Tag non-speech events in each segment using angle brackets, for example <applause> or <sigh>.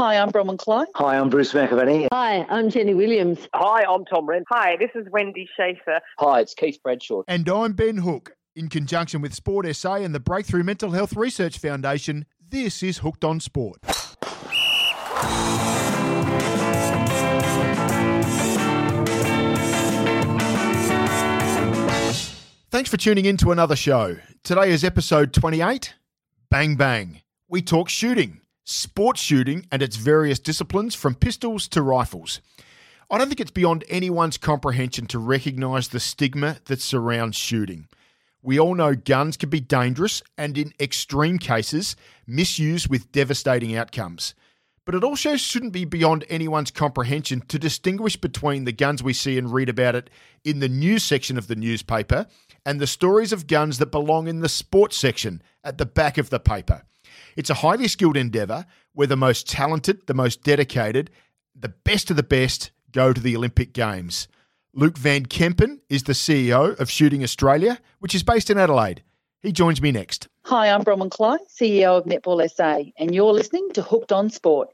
Hi, I'm Bronwyn Clune. Hi, I'm Bruce McAvaney. Hi, I'm Jenny Williams. Hi, I'm Tom Wren. Hi, this is Wendy Schaefer. Hi, it's Keith Bradshaw. And I'm Ben Hook. In conjunction with Sport SA and the Breakthrough Mental Health Research Foundation, this is Hooked on Sport. Thanks for tuning in to another show. Today is episode 28 Bang Bang. We talk shooting, sports shooting, and its various disciplines from pistols to rifles. I don't think it's beyond anyone's comprehension to recognise the stigma that surrounds shooting. We all know guns can be dangerous and, in extreme cases, misused with devastating outcomes. But it also shouldn't be beyond anyone's comprehension to distinguish between the guns we see and read about it in the news section of the newspaper and the stories of guns that belong in the sports section at the back of the paper. It's a highly skilled endeavour where the most talented, the most dedicated, the best of the best go to the Olympic Games. Luke Van Kempen is the CEO of Shooting Australia, which is based in Adelaide. He joins me next. Hi, I'm Bronwyn Clune, CEO of Netball SA, and you're listening to Hooked on Sport.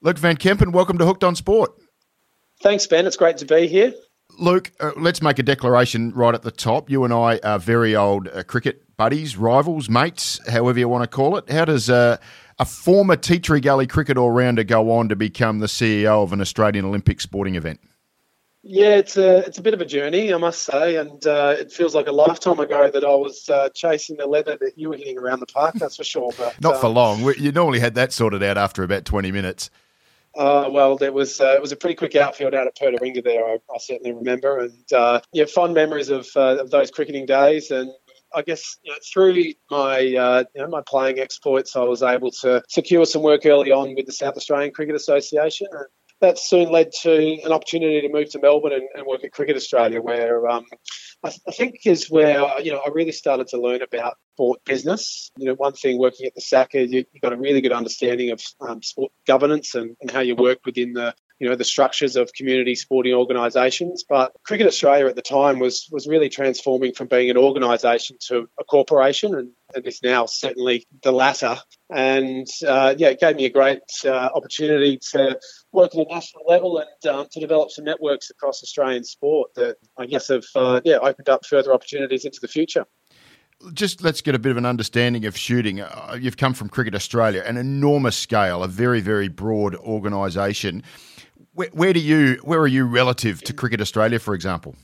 Luke Van Kempen, welcome to Hooked on Sport. Thanks, Ben. It's great to be here. Luke, uh, let's make a declaration right at the top. You and I are very old uh, cricket buddies, rivals, mates, however you want to call it. How does uh, a former Tea Tree Gully cricket all rounder go on to become the CEO of an Australian Olympic sporting event? Yeah, it's a it's a bit of a journey, I must say, and uh, it feels like a lifetime ago that I was uh, chasing the leather that you were hitting around the park. That's for sure. But not um, for long. You normally had that sorted out after about twenty minutes. Uh, well, there was uh, it was a pretty quick outfield out at Pootawhinga there. I, I certainly remember, and uh, yeah, fond memories of, uh, of those cricketing days. And I guess you know, through my uh, you know, my playing exploits, I was able to secure some work early on with the South Australian Cricket Association. And that soon led to an opportunity to move to Melbourne and, and work at Cricket Australia, where um, I, th- I, think is where you know I really started to learn about sport business. You know, one thing working at the SACA, you, you got a really good understanding of um, sport governance and, and how you work within the you know the structures of community sporting organisations. But Cricket Australia at the time was was really transforming from being an organisation to a corporation, and, and is now certainly the latter. And uh, yeah, it gave me a great uh, opportunity to work at a national level and um, to develop some networks across Australian sport that I guess have uh, yeah opened up further opportunities into the future just let's get a bit of an understanding of shooting. Uh, you've come from Cricket Australia, an enormous scale, a very, very broad organisation. Where, where, do you, where are you relative to Cricket Australia, for example?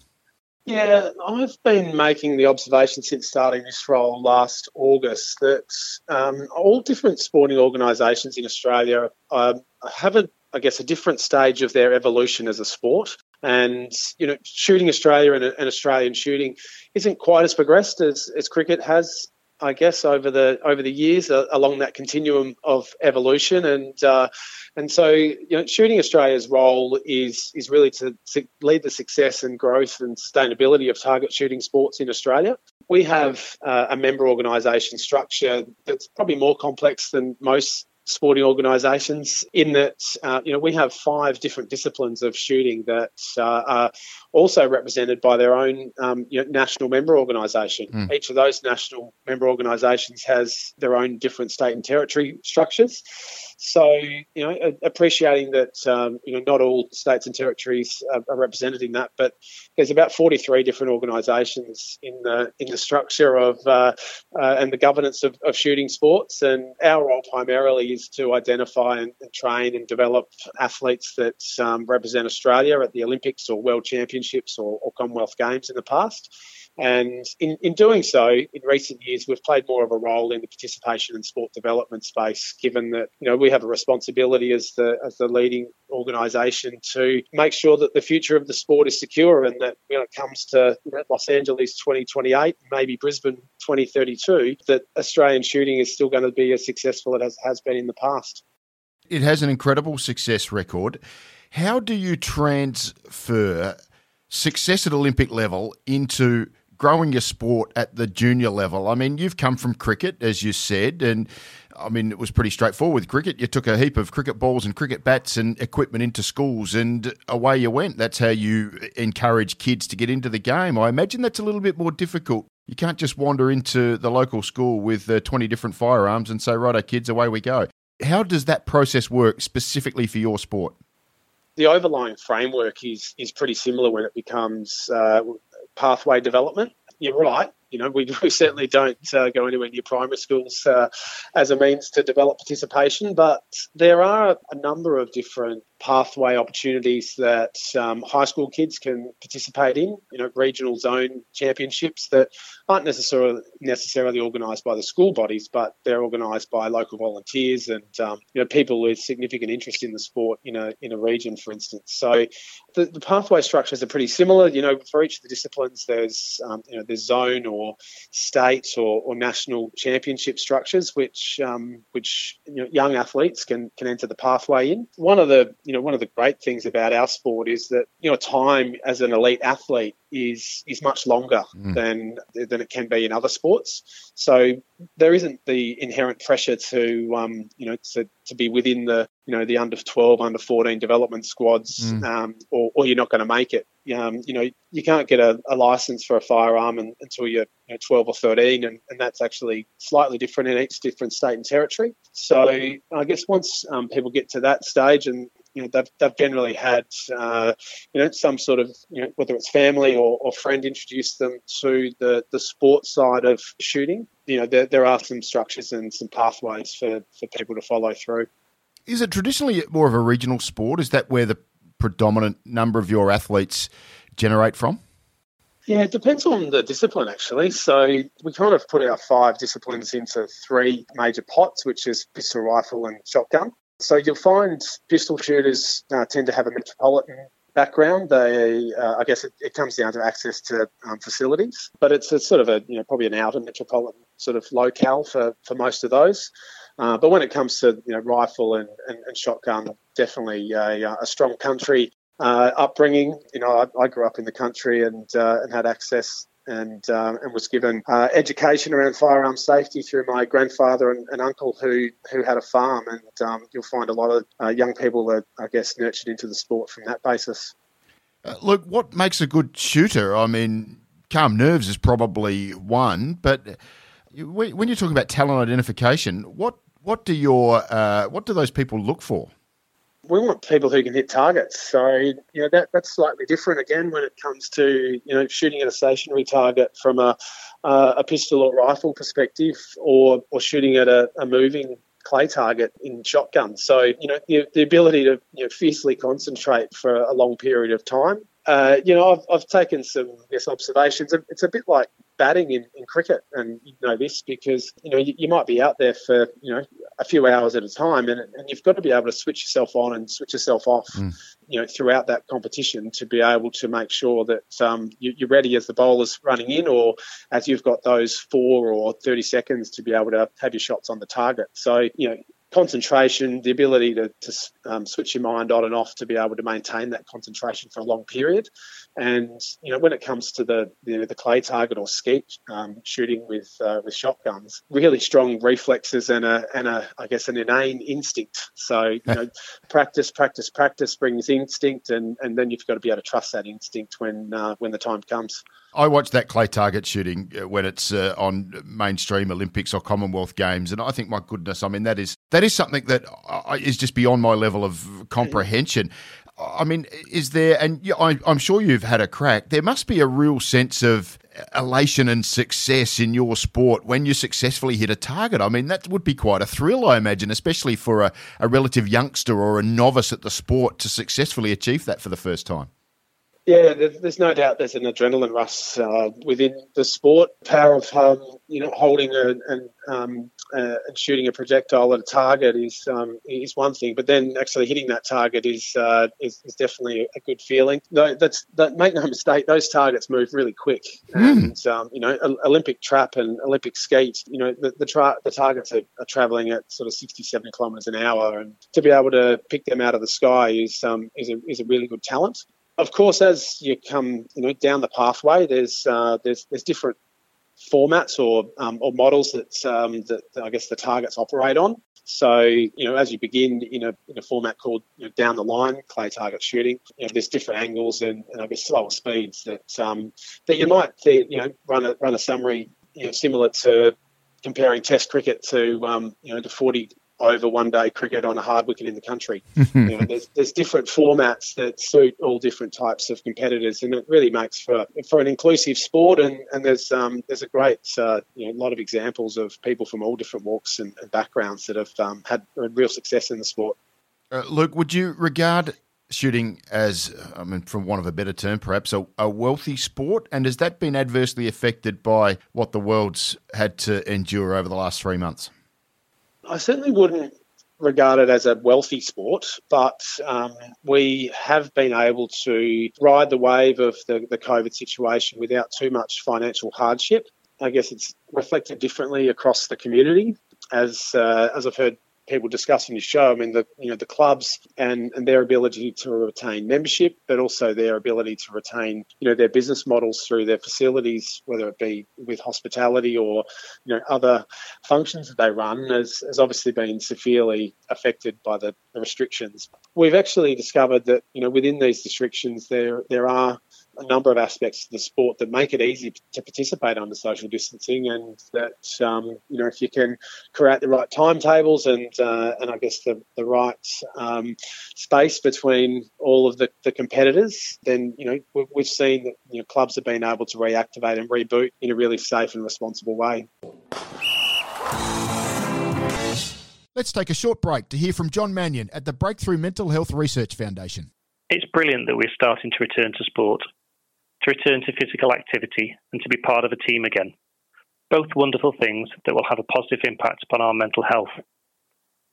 Yeah, I've been making the observation since starting this role last August that um, all different sporting organisations in Australia um, have a, I guess, a different stage of their evolution as a sport. And you know, shooting Australia and, and Australian shooting isn't quite as progressed as, as cricket has I guess over the over the years uh, along that continuum of evolution and uh, and so you know shooting Australia's role is is really to, to, lead the success and growth and sustainability of target shooting sports in Australia. We have uh, a member organisation structure that's probably more complex than most sporting organisations in that uh, you know we have five different disciplines of shooting that uh, are also represented by their own um, you know, national member organisation. Mm. Each of those national member organisations has their own different state and territory structures. So, you know, appreciating that, um, you know, not all states and territories are, are, represented in that, but there's about 43 different organisations in the in the structure of uh, uh, and the governance of, of, shooting sports. And our role primarily is to identify and, and train and develop athletes that um, represent Australia at the Olympics or World Championships or, or Commonwealth Games in the past. And in, in doing so, in recent years, we've played more of a role in the participation and sport development space, given that, you know, we have a responsibility as the, as the leading organisation to make sure that the future of the sport is secure and that when it comes to Los Angeles 2028, maybe Brisbane 2032, that Australian shooting is still going to be as successful as it has been in the past. It has an incredible success record. How do you transfer success at Olympic level into growing your sport at the junior level. I mean, you've come from cricket, as you said, and I mean, it was pretty straightforward with cricket. You took a heap of cricket balls and cricket bats and equipment into schools, and away you went. That's how you encourage kids to get into the game. I imagine that's a little bit more difficult. You can't just wander into the local school with uh, 20 different firearms and say, righto, kids, away we go. How does that process work specifically for your sport? The overlying framework is is pretty similar when it becomes uh, pathway development. You're right you know, we, <laughs> we certainly don't uh, go anywhere near primary schools uh, as a means to develop participation, but there are a number of different pathway opportunities that um, high school kids can participate in. You know, regional zone championships that aren't necessarily necessarily organised by the school bodies, but they're organised by local volunteers and um, you know people with significant interest in the sport in a in a region, for instance. So the, the pathway structures are pretty similar. You know, for each of the disciplines, there's um, you know there's zone or state or, or national championship structures, which um, which you know, young athletes can can enter the pathway in. One of the you know, one of the great things about our sport is that, you know, time as an elite athlete is is much longer mm. than than it can be in other sports. So there isn't the inherent pressure to um, you know to, to be within the you know the under 12, under 14 development squads, mm. um, or, or you're not going to make it. Um, you know you can't get a, a license for a firearm and, until you're you know, 12 or 13, and, and that's actually slightly different in each different state and territory. So I guess once um, people get to that stage and you know they've, they've generally had uh, you know some sort of you know whether it's family or, or friend introduce them to the the sports side of shooting you know there, there are some structures and some pathways for, for people to follow through is it traditionally more of a regional sport is that where the predominant number of your athletes generate from yeah, it depends on the discipline actually. So we kind of put our five disciplines into three major pots, which is pistol rifle and shotgun. So you'll find pistol shooters uh, tend to have a metropolitan background. They, uh, I guess, it, it, comes down to access to um, facilities, but it's sort of a, you know, probably an outer metropolitan sort of locale for, for most of those. Uh, but when it comes to you know rifle and, and, and shotgun, definitely a, a strong country uh, upbringing. You know, I, I, grew up in the country and uh, and had access and um, and was given uh, education around firearm safety through my grandfather and, and uncle who who had a farm. And um, you'll find a lot of uh, young people that I guess nurtured into the sport from that basis. Uh, look, what makes a good shooter? I mean, calm nerves is probably one, but when you're talking about talent identification, what what do your uh, what do those people look for? We want people who can hit targets. So you know that that's slightly different again when it comes to you know shooting at a stationary target from a uh, a pistol or rifle perspective, or or shooting at a, a moving clay target in shotgun. So you know the, the ability to you know, fiercely concentrate for a long period of time. Uh, you know, I've, I've taken some guess, observations. It's a bit like batting in, in cricket, and you know this because you know you, you, might be out there for you know a few hours at a time, and, and you've got to be able to switch yourself on and switch yourself off, mm. you know, throughout that competition to be able to make sure that um, you, you're ready as the bowler's running in, or as you've got those four or thirty seconds to be able to have your shots on the target. So you know concentration, the ability to, to um, switch your mind on and off to be able to maintain that concentration for a long period. And you know, when it comes to the the, the clay target or skeet um, shooting with uh, with shotguns, really strong reflexes and a and a I guess an inane instinct. So you know, <laughs> practice, practice, practice brings instinct, and and then you've got to be able to trust that instinct when uh, when the time comes. I watch that clay target shooting uh, when it's uh, on mainstream Olympics or Commonwealth Games, and I think, my goodness, I mean that is that is something that uh, just beyond my level of comprehension. I mean, is there, and I'm sure you've had a crack, there must be a real sense of elation and success in your sport when you successfully hit a target. I mean, that would be quite a thrill, I imagine, especially for a, a relative youngster or a novice at the sport to successfully achieve that for the first time. Yeah, there's no doubt there's an adrenaline rush uh, within the sport. Power of um, you know holding a, um, uh, and shooting a projectile at a target is um, is one thing, but then actually hitting that target is uh, is, is, definitely a good feeling. No, that's that. Make no mistake, those targets move really quick, mm. and um, you know Olympic trap and Olympic skeet. You know the the, tra- the targets are, are, traveling at sort of 60, 70 kilometres an hour, and to be able to pick them out of the sky is um, is a is a really good talent of course, as you come you know down the pathway, there's uh, there's there's different formats or um, or models that um, that I guess the targets operate on. So, you know, as you begin in a, in a format called you know, down the line clay target shooting, you know, there's different angles and, and I guess slower speeds that um, that you might you know run a run a summary you know, similar to comparing Test cricket to um, you know the 40 over one day cricket on a hard wicket in the country. <laughs> you know, there's, there's different formats that suit all different types of competitors, and it really makes for for an inclusive sport. And, and there's um, there's a great uh, you know lot of examples of people from all different walks and, and backgrounds that have um, had real success in the sport. Uh, Luke, would you regard shooting as, I mean, from one of a better term, perhaps a, a, wealthy sport? And has that been adversely affected by what the world's had to endure over the last three months? I certainly wouldn't regard it as a wealthy sport, but um, we have been able to ride the wave of the, the COVID situation without too much financial hardship. I guess it's reflected differently across the community. As uh, as I've heard people discussing your show. I mean, the you know the clubs and, and their ability to retain membership, but also their ability to retain you know their business models through their facilities, whether it be with hospitality or you know other functions that they run, has, has obviously been severely affected by the, the restrictions. We've actually discovered that you know within these restrictions there there are a number of aspects of the sport that make it easy to participate under social distancing, and that um, you know if you can create the right timetables and uh, and I guess the the right um, space between all of the, the competitors, then you know we've seen that you know clubs have been able to reactivate and reboot in a really safe and responsible way. Let's take a short break to hear from John Mannion at the Breakthrough Mental Health Research Foundation. It's brilliant that we're starting to return to sport to return to physical activity, and to be part of a team again. Both wonderful things that will have a positive impact upon our mental health.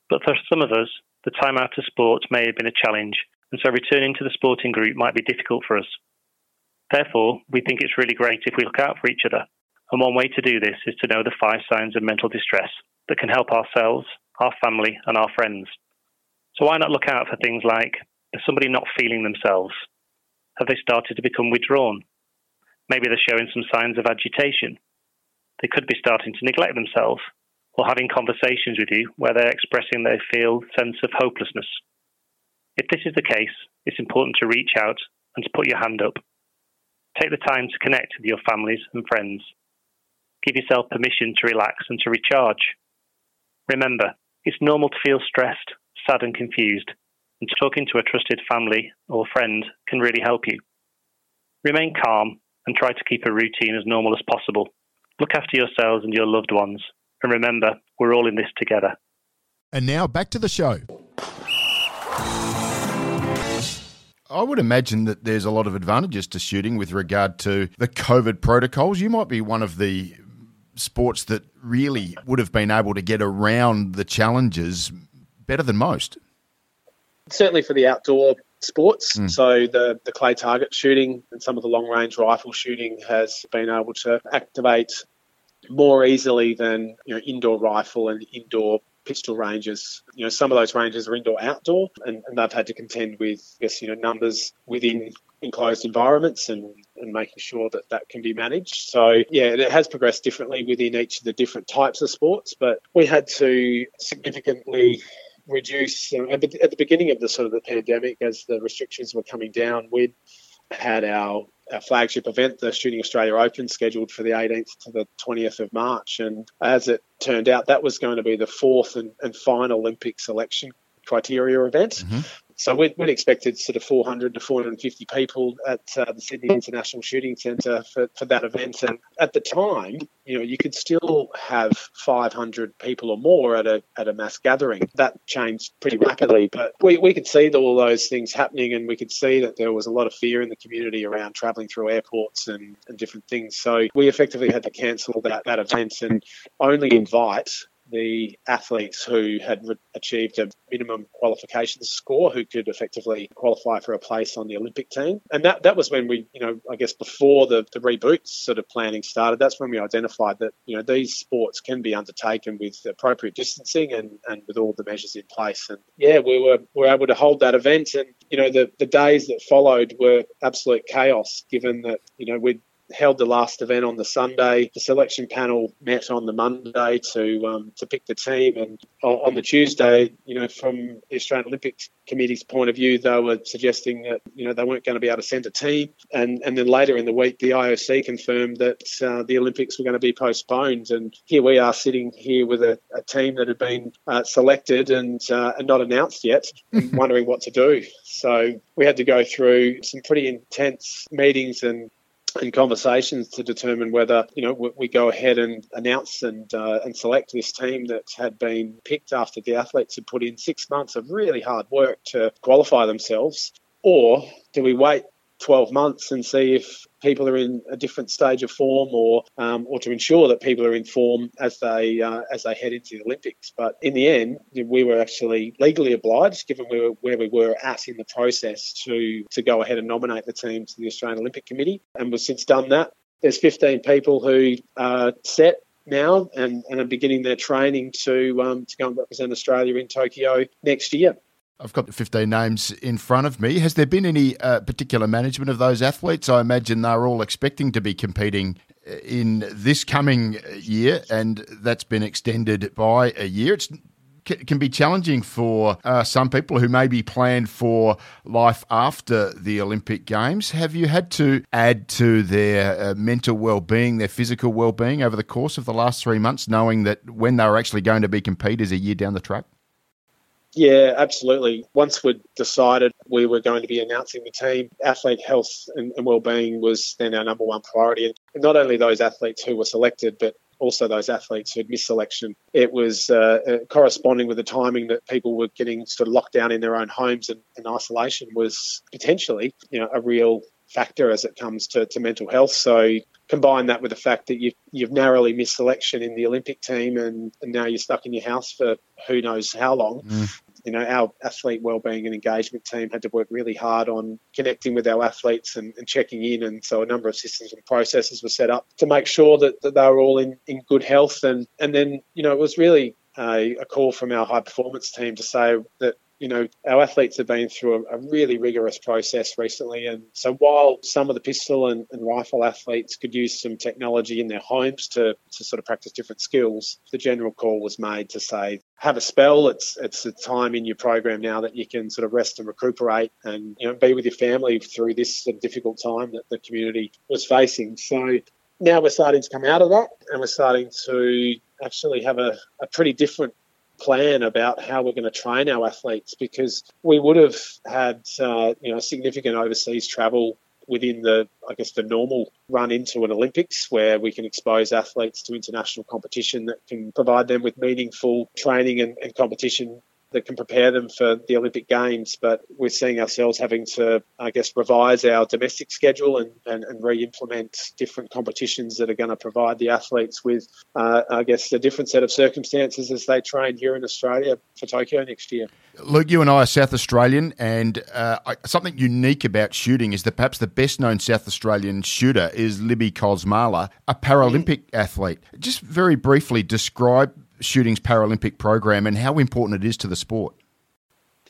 But for some of us, the time out of sport may have been a challenge, and so returning to the sporting group might be difficult for us. Therefore, we think it's really great if we look out for each other. And one way to do this is to know the five signs of mental distress that can help ourselves, our family, and our friends. So why not look out for things like is somebody not feeling themselves? Have they started to become withdrawn? Maybe they're showing some signs of agitation. They could be starting to neglect themselves or having conversations with you where they're expressing their feel sense of hopelessness. If this is the case, it's important to reach out and to put your hand up. Take the time to connect with your families and friends. Give yourself permission to relax and to recharge. Remember, it's normal to feel stressed, sad, and confused, and talking to a trusted family or friend can really help you. Remain calm and try to keep a routine as normal as possible. Look after yourselves and your loved ones, and remember, we're all in this together. And now back to the show. I would imagine that there's a lot of advantages to shooting with regard to the COVID protocols. You might be one of the sports that really would have been able to get around the challenges better than most certainly for the outdoor sports. Mm. So the, the clay target shooting and some of the long range rifle shooting has been able to activate more easily than you know indoor rifle and indoor pistol ranges. You know, some of those ranges are indoor outdoor and, and they've had to contend with I guess, you know, numbers within enclosed environments and, and making sure that that can be managed. So yeah, it has progressed differently within each of the different types of sports, but we had to significantly reduce uh, at the beginning of the sort of the pandemic as the restrictions were coming down we'd had our, our flagship event the shooting australia open scheduled for the 18th to the 20th of march and as it turned out that was going to be the fourth and, and final olympic selection criteria event mm-hmm. So we'd, we'd, expected sort of 400 to 450 people at uh, the Sydney International Shooting Centre for, for that event. And at the time, you know, you could still have 500 people or more at a, at a mass gathering. That changed pretty rapidly, but we, we could see all those things happening and we could see that there was a lot of fear in the community around travelling through airports and, and different things. So we effectively had to cancel that, that event and only invite the athletes who had re- achieved a minimum qualification score who could effectively qualify for a place on the Olympic team. And that, that was when we, you know, I guess before the, the reboot sort of planning started, that's when we identified that, you know, these sports can be undertaken with appropriate distancing and, and with all the measures in place. And yeah, we were, we were able to hold that event. And, you know, the, the days that followed were absolute chaos given that, you know, we'd held the last event on the Sunday. The selection panel met on the Monday to um, to pick the team, and on the Tuesday, you know, from the Australian Olympics Committee's point of view, they were suggesting that you know they weren't going to be able to send a team, and and then later in the week, the IOC confirmed that uh, the Olympics were going to be postponed, and here we are sitting here with a, a team that had been uh, selected and uh, and not announced yet, <laughs> wondering what to do. So we had to go through some pretty intense meetings and and conversations to determine whether you know we go ahead and announce and uh, and select this team that had been picked after the athletes had put in six months of really hard work to qualify themselves, or do we wait 12 months and see if people are in a different stage of form or um, or to ensure that people are in form as they uh, as they head into the Olympics. But in the end, we were actually legally obliged, given we were where we were at in the process, to to go ahead and nominate the team to the Australian Olympic Committee, and we've since done that. There's 15 people who are set now and, and are beginning their training to um, to go and represent Australia in Tokyo next year. I've got the 15 names in front of me. Has there been any uh, particular management of those athletes? I imagine they're all expecting to be competing uh, in this coming year, and that's been extended by a year. It's can be challenging for uh, some people who maybe plan for life after the Olympic Games. Have you had to add to their uh, mental well-being, their physical well-being over the course of the last three months, knowing that when they were actually going to be compete is a year down the track? Yeah, absolutely. Once we'd decided we were going to be announcing the team, athlete health and, and well-being was then our number one priority. And not only those athletes who were selected, but also those athletes who had missed selection. It was uh, uh, corresponding with the timing that people were getting sort of locked down in their own homes and, and isolation was potentially, you know, a real factor as it comes to, to mental health. So combine that with the fact that you've, you've narrowly missed selection in the Olympic team and, and now you're stuck in your house for who knows how long. Mm. You know, our athlete wellbeing and engagement team had to work really hard on connecting with our athletes and, and checking in. And so a number of systems and processes were set up to make sure that, that they were all in, in good health. And, and then, you know, it was really a, a call from our high performance team to say that you know, our athletes have been through a, a, really rigorous process recently. And so while some of the pistol and, and, rifle athletes could use some technology in their homes to, to sort of practice different skills, the general call was made to say, have a spell. It's it's a time in your program now that you can sort of rest and recuperate and, you know, be with your family through this sort of difficult time that the community was facing. So now we're starting to come out of that and we're starting to actually have a, a pretty different plan about how we're going to train our athletes because we would have had uh, you know significant overseas travel within the I guess the normal run into an Olympics where we can expose athletes to international competition that can provide them with meaningful training and, and competition that can prepare them for the Olympic Games. But we're seeing ourselves having to, I guess, revise our domestic schedule and, and, and re implement different competitions that are going to provide the athletes with, uh, I guess, a different set of circumstances as they train here in Australia for Tokyo next year. Luke, you and I are South Australian, and uh, something unique about shooting is that perhaps the best known South Australian shooter is Libby Kosmala, a Paralympic mm. athlete. Just very briefly describe shooting's Paralympic program and how important it is to the sport?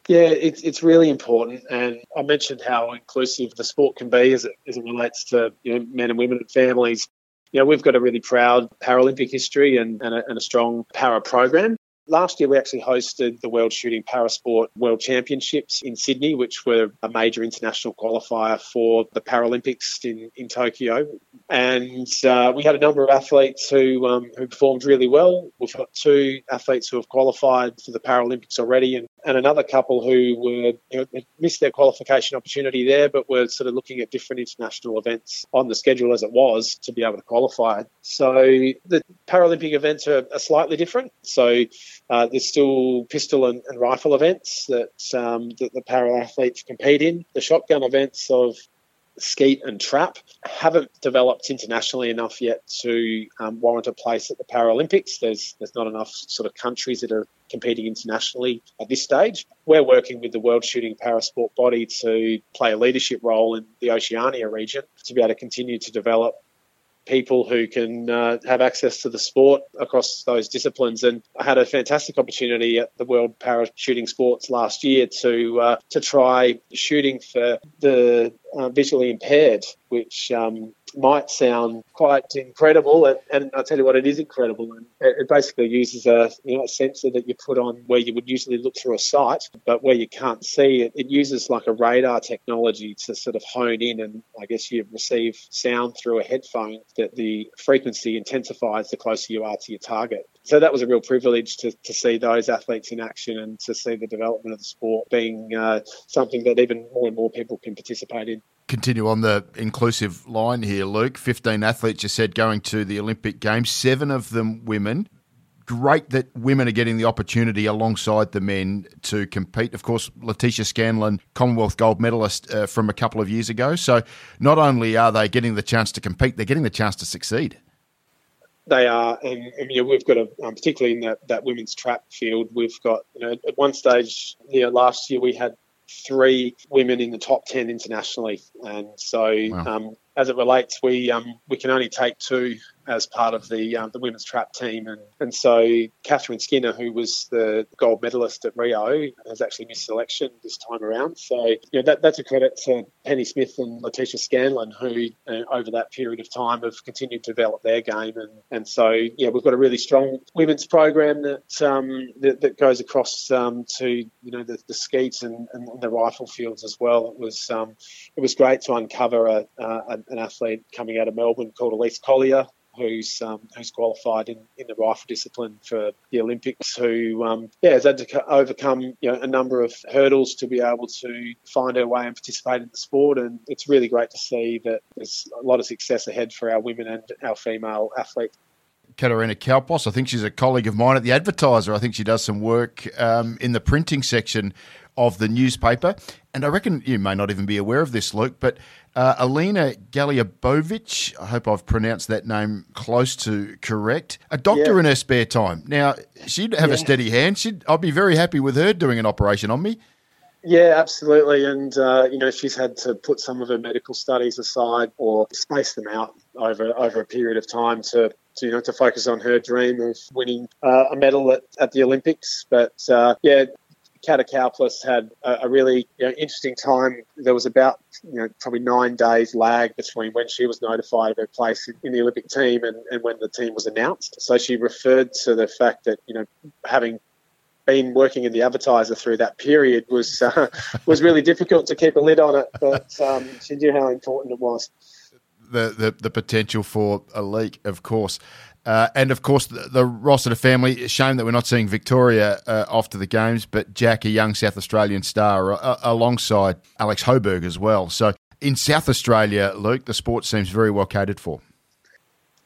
Yeah, it's it's really important, and I mentioned how inclusive the sport can be as it as it relates to you know men and women and families. You know, we've got a really proud Paralympic history and, and, a, and a strong para program. Last year, we actually hosted the World Shooting Parasport World Championships in Sydney, which were a major international qualifier for the Paralympics in, in Tokyo. And uh, we had a number of athletes who, um, who performed really well. We've got two athletes who have qualified for the Paralympics already, and, and another couple who were you know, missed their qualification opportunity there, but were sort of looking at different international events on the schedule as it was to be able to qualify. So the Paralympic events are, are slightly different. So uh, there's still pistol and, and rifle events that, um, that the para athletes compete in. The shotgun events of skeet and trap haven't developed internationally enough yet to um, warrant a place at the Paralympics. There's there's not enough sort of countries that are competing internationally at this stage. We're working with the World Shooting Parasport body to play a leadership role in the Oceania region to be able to continue to develop people who can uh, have access to the sport across those disciplines. And I had a fantastic opportunity at the World Para Shooting Sports last year to uh, to try shooting for the uh, visually impaired which um, might sound quite incredible, and, and I'll tell you what, it is incredible. And it, basically uses a you know a sensor that you put on where you would usually look through a sight, but where you can't see it. It uses like a radar technology to sort of hone in, and I guess you receive sound through a headphone that the frequency intensifies the closer you are to your target. So that was a real privilege to, to see those athletes in action and to see the development of the sport being uh, something that even more and more people can participate in continue on the inclusive line here, Luke. 15 athletes, you said, going to the Olympic Games, seven of them women. Great that women are getting the opportunity alongside the men to compete. Of course, Laetisha Scanlan, Commonwealth gold medalist uh, from a couple of years ago. So not only are they getting the chance to compete, they're getting the chance to succeed. They are, and, and you know, we've got a um, particularly in that, that women's trap field. We've got you know at one stage, you know, last year we had three women in the top 10 internationally. And so wow. um, as it relates, we um, we can only take two as part of the um, the women's trap team, and and so Catherine Skinner, who was the gold medalist at Rio, has actually missed selection this time around. So you know, that that's a credit to Penny Smith and Laetisha Scanlan, who uh, over that period of time have continued to develop their game, and and so yeah, we've got a really strong women's program that um, that, that, goes across um, to you know the, the skeet and, and, the rifle fields as well. It was um, it was great to uncover a, a an athlete coming out of Melbourne called Elise Collier, who's um, who's qualified in, in the rifle discipline for the Olympics, who um, yeah has had to overcome you know a number of hurdles to be able to find her way and participate in the sport, and it's really great to see that there's a lot of success ahead for our women and our female athletes. Katarina Kowplos. I think she's a colleague of mine at the Advertiser. I think she does some work um, in the printing section of the newspaper. And I reckon you may not even be aware of this, Luke, but uh, Alina Galiabovitch, I hope I've pronounced that name close to correct, a doctor yeah. in her spare time. Now, she'd have yeah. a steady hand. She'd, I'd be very happy with her doing an operation on me. Yeah, absolutely. And, uh, you know, she's had to put some of her medical studies aside or space them out over, over a period of time to, to you know, to focus on her dream of winning uh, a medal at, at the Olympics. But, uh, yeah, Kowplos had a, a really you know, interesting time. There was about you know probably nine days lag between when she was notified of her place in the Olympic team and, and when the team was announced. So she referred to the fact that you know having been working in the advertiser through that period was uh, <laughs> was really difficult to keep a lid on it, but um, she knew how important it was. The, the the potential for a leak, of course. Uh, and of course, the, the Rossiter family. Shame that we're not seeing Victoria uh, off to the games, but Jack, a young South Australian star, uh, alongside Alex Hoberg as well. So in South Australia, Luke, the sport seems very well catered for.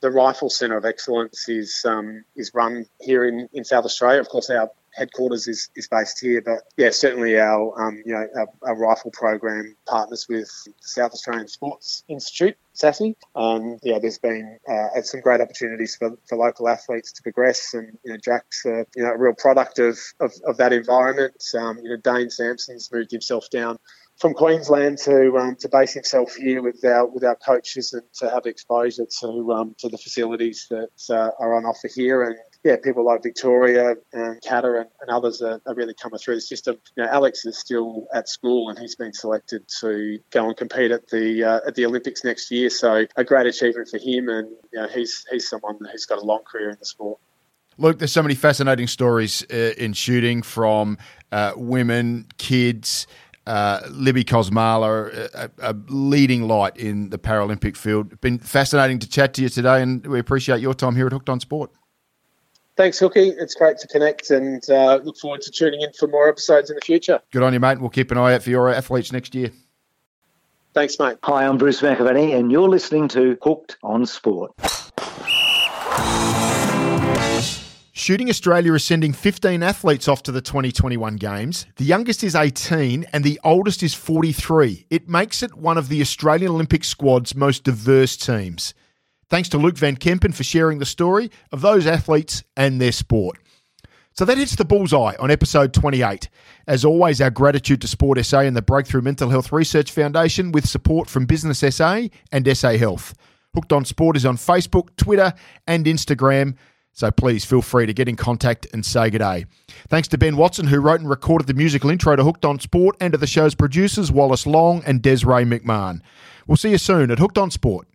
The Rifle Centre of Excellence is um, is run here in, in South Australia. Of course, our headquarters is, is based here. But yeah, certainly our um, you know our, our, rifle program partners with South Australian Sports Institute, SASI. Um, yeah, there's been uh, some great opportunities for, for local athletes to progress, and you know Jack's uh, you know a real product of of, of that environment. Um, you know Dane Sampson's moved himself down from Queensland to um, to base himself here with our with our coaches and to have exposure to um, to the facilities that uh, are on offer here and yeah, people like Victoria and Kata and, and others are, are, really coming through the system. You know, Alex is still at school and he's been selected to go and compete at the uh, at the Olympics next year. So a great achievement for him, and you know, he's he's someone who's got a long career in the sport. Look, there's so many fascinating stories uh, in shooting from uh, women, kids. Uh, Libby Kosmala, a, a, leading light in the Paralympic field. Been fascinating to chat to you today, and we appreciate your time here at Hooked on Sport. Thanks, Hooky. It's great to connect and uh, look forward to tuning in for more episodes in the future. Good on you, mate. We'll keep an eye out for your athletes next year. Thanks, mate. Hi, I'm Bruce McAvaney, and you're listening to Hooked on Sport. Shooting Australia is sending 15 athletes off to the 2021 Games. The youngest is 18 and the oldest is 43. It makes it one of the Australian Olympic squad's most diverse teams. Thanks to Luke Van Kempen for sharing the story of those athletes and their sport. So that hits the bullseye on episode 28. As always, our gratitude to Sport SA and the Breakthrough Mental Health Research Foundation with support from Business SA and SA Health. Hooked on Sport is on Facebook, Twitter, and Instagram. So please feel free to get in contact and say good day. Thanks to Ben Watson, who wrote and recorded the musical intro to Hooked on Sport, and to the show's producers, Wallace Long and Desiree McMahon. We'll see you soon at Hooked on Sport.